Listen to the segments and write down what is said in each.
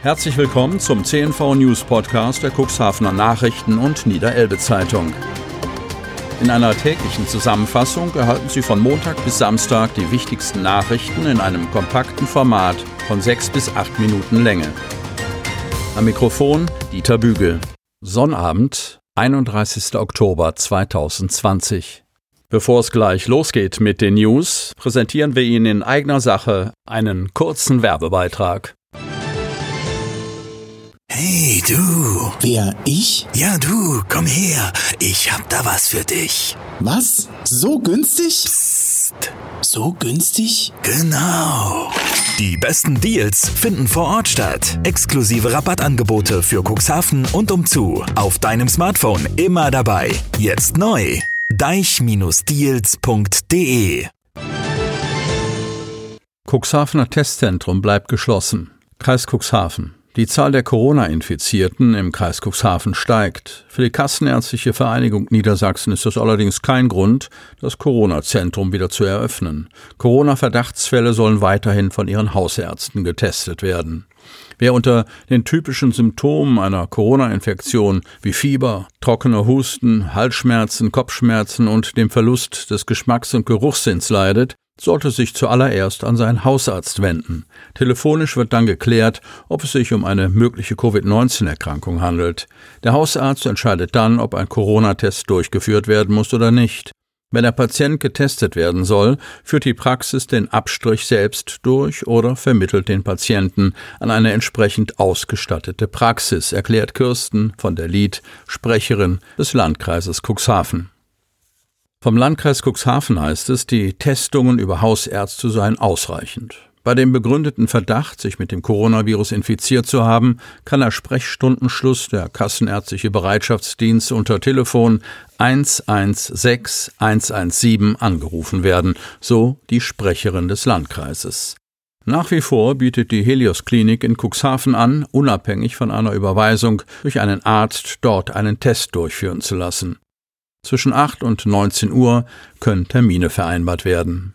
Herzlich willkommen zum CNV News Podcast der Cuxhavener Nachrichten und Niederelbe Zeitung. In einer täglichen Zusammenfassung erhalten Sie von Montag bis Samstag die wichtigsten Nachrichten in einem kompakten Format von sechs bis acht Minuten Länge. Am Mikrofon Dieter Bügel. Sonnabend, 31. Oktober 2020. Bevor es gleich losgeht mit den News, präsentieren wir Ihnen in eigener Sache einen kurzen Werbebeitrag. Hey du. Wer, ich? Ja du, komm her. Ich hab da was für dich. Was? So günstig? Psst. So günstig? Genau. Die besten Deals finden vor Ort statt. Exklusive Rabattangebote für Cuxhaven und umzu. Auf deinem Smartphone immer dabei. Jetzt neu. deich-deals.de Cuxhavener Testzentrum bleibt geschlossen. Kreis Cuxhaven. Die Zahl der Corona-Infizierten im Kreis Cuxhaven steigt. Für die Kassenärztliche Vereinigung Niedersachsen ist das allerdings kein Grund, das Corona-Zentrum wieder zu eröffnen. Corona-Verdachtsfälle sollen weiterhin von ihren Hausärzten getestet werden. Wer unter den typischen Symptomen einer Corona-Infektion wie Fieber, trockener Husten, Halsschmerzen, Kopfschmerzen und dem Verlust des Geschmacks- und Geruchssinns leidet, sollte sich zuallererst an seinen Hausarzt wenden. Telefonisch wird dann geklärt, ob es sich um eine mögliche Covid-19-Erkrankung handelt. Der Hausarzt entscheidet dann, ob ein Corona-Test durchgeführt werden muss oder nicht. Wenn der Patient getestet werden soll, führt die Praxis den Abstrich selbst durch oder vermittelt den Patienten an eine entsprechend ausgestattete Praxis, erklärt Kirsten von der Lied, Sprecherin des Landkreises Cuxhaven. Vom Landkreis Cuxhaven heißt es, die Testungen über Hausärzte seien ausreichend. Bei dem begründeten Verdacht, sich mit dem Coronavirus infiziert zu haben, kann der Sprechstundenschluss der Kassenärztliche Bereitschaftsdienst unter Telefon 116 117 angerufen werden, so die Sprecherin des Landkreises. Nach wie vor bietet die Helios Klinik in Cuxhaven an, unabhängig von einer Überweisung durch einen Arzt dort einen Test durchführen zu lassen. Zwischen 8 und 19 Uhr können Termine vereinbart werden.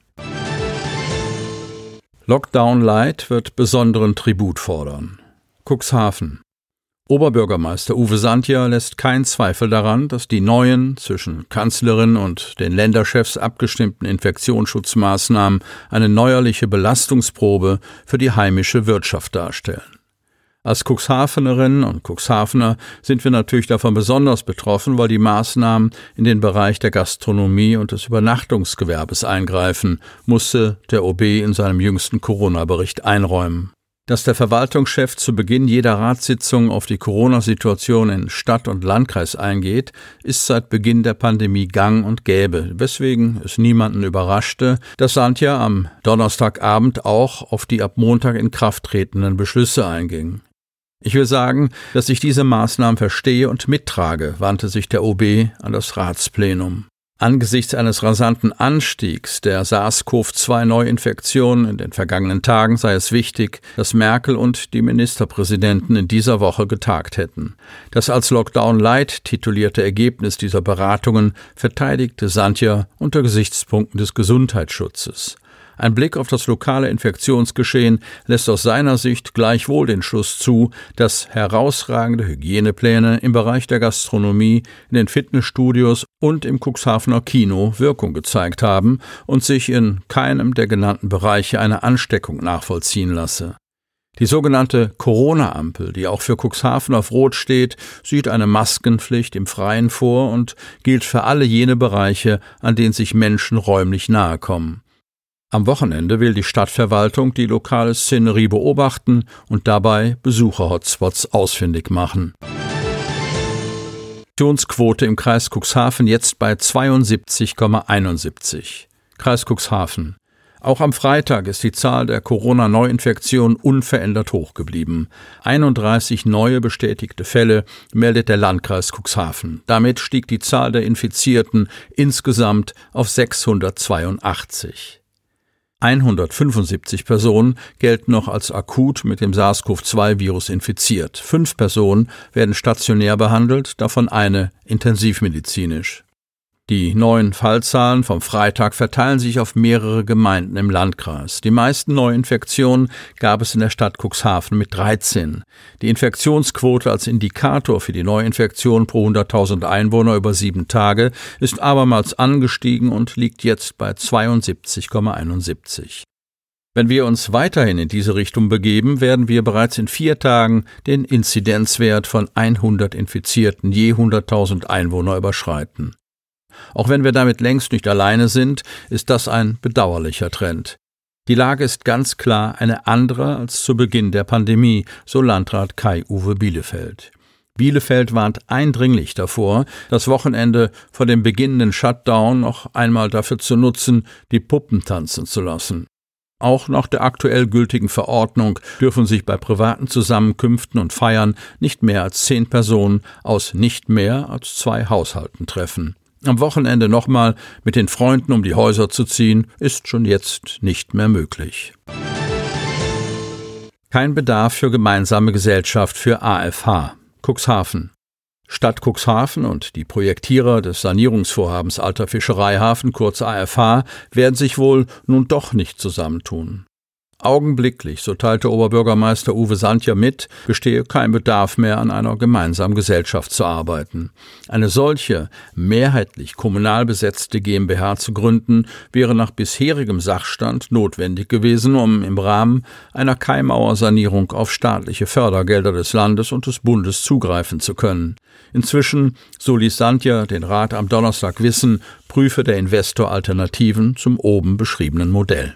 Lockdown Light wird besonderen Tribut fordern. Cuxhaven. Oberbürgermeister Uwe Santja lässt keinen Zweifel daran, dass die neuen, zwischen Kanzlerin und den Länderchefs abgestimmten Infektionsschutzmaßnahmen eine neuerliche Belastungsprobe für die heimische Wirtschaft darstellen. Als Cuxhavenerinnen und Cuxhavener sind wir natürlich davon besonders betroffen, weil die Maßnahmen in den Bereich der Gastronomie und des Übernachtungsgewerbes eingreifen, musste der OB in seinem jüngsten Corona-Bericht einräumen. Dass der Verwaltungschef zu Beginn jeder Ratssitzung auf die Corona-Situation in Stadt und Landkreis eingeht, ist seit Beginn der Pandemie gang und gäbe, weswegen es niemanden überraschte, dass Santja am Donnerstagabend auch auf die ab Montag in Kraft tretenden Beschlüsse einging. Ich will sagen, dass ich diese Maßnahmen verstehe und mittrage, wandte sich der OB an das Ratsplenum. Angesichts eines rasanten Anstiegs der SARS-CoV-2-Neuinfektionen in den vergangenen Tagen sei es wichtig, dass Merkel und die Ministerpräsidenten in dieser Woche getagt hätten. Das als Lockdown Light titulierte Ergebnis dieser Beratungen verteidigte Santja unter Gesichtspunkten des Gesundheitsschutzes. Ein Blick auf das lokale Infektionsgeschehen lässt aus seiner Sicht gleichwohl den Schluss zu, dass herausragende Hygienepläne im Bereich der Gastronomie, in den Fitnessstudios und im Cuxhavener Kino Wirkung gezeigt haben und sich in keinem der genannten Bereiche eine Ansteckung nachvollziehen lasse. Die sogenannte Corona-Ampel, die auch für Cuxhaven auf Rot steht, sieht eine Maskenpflicht im Freien vor und gilt für alle jene Bereiche, an denen sich Menschen räumlich nahe kommen. Am Wochenende will die Stadtverwaltung die lokale Szenerie beobachten und dabei Besucher-Hotspots ausfindig machen. Infektionsquote im Kreis Cuxhaven jetzt bei 72,71. Kreis Cuxhaven. Auch am Freitag ist die Zahl der Corona-Neuinfektionen unverändert hoch geblieben. 31 neue bestätigte Fälle meldet der Landkreis Cuxhaven. Damit stieg die Zahl der Infizierten insgesamt auf 682. 175 Personen gelten noch als akut mit dem SARS-CoV-2-Virus infiziert. Fünf Personen werden stationär behandelt, davon eine intensivmedizinisch. Die neuen Fallzahlen vom Freitag verteilen sich auf mehrere Gemeinden im Landkreis. Die meisten Neuinfektionen gab es in der Stadt Cuxhaven mit 13. Die Infektionsquote als Indikator für die Neuinfektion pro 100.000 Einwohner über sieben Tage ist abermals angestiegen und liegt jetzt bei 72,71. Wenn wir uns weiterhin in diese Richtung begeben, werden wir bereits in vier Tagen den Inzidenzwert von 100 Infizierten je 100.000 Einwohner überschreiten. Auch wenn wir damit längst nicht alleine sind, ist das ein bedauerlicher Trend. Die Lage ist ganz klar eine andere als zu Beginn der Pandemie, so Landrat Kai-Uwe Bielefeld. Bielefeld warnt eindringlich davor, das Wochenende vor dem beginnenden Shutdown noch einmal dafür zu nutzen, die Puppen tanzen zu lassen. Auch nach der aktuell gültigen Verordnung dürfen sich bei privaten Zusammenkünften und Feiern nicht mehr als zehn Personen aus nicht mehr als zwei Haushalten treffen. Am Wochenende nochmal mit den Freunden um die Häuser zu ziehen, ist schon jetzt nicht mehr möglich. Kein Bedarf für gemeinsame Gesellschaft für AFH. Cuxhaven. Stadt Cuxhaven und die Projektierer des Sanierungsvorhabens Alter Fischereihafen, kurz AFH, werden sich wohl nun doch nicht zusammentun. Augenblicklich, so teilte Oberbürgermeister Uwe Sandja mit, bestehe kein Bedarf mehr, an einer gemeinsamen Gesellschaft zu arbeiten. Eine solche, mehrheitlich kommunal besetzte GmbH zu gründen, wäre nach bisherigem Sachstand notwendig gewesen, um im Rahmen einer Keimauersanierung auf staatliche Fördergelder des Landes und des Bundes zugreifen zu können. Inzwischen, so ließ Sandja den Rat am Donnerstag wissen, prüfe der Investor Alternativen zum oben beschriebenen Modell.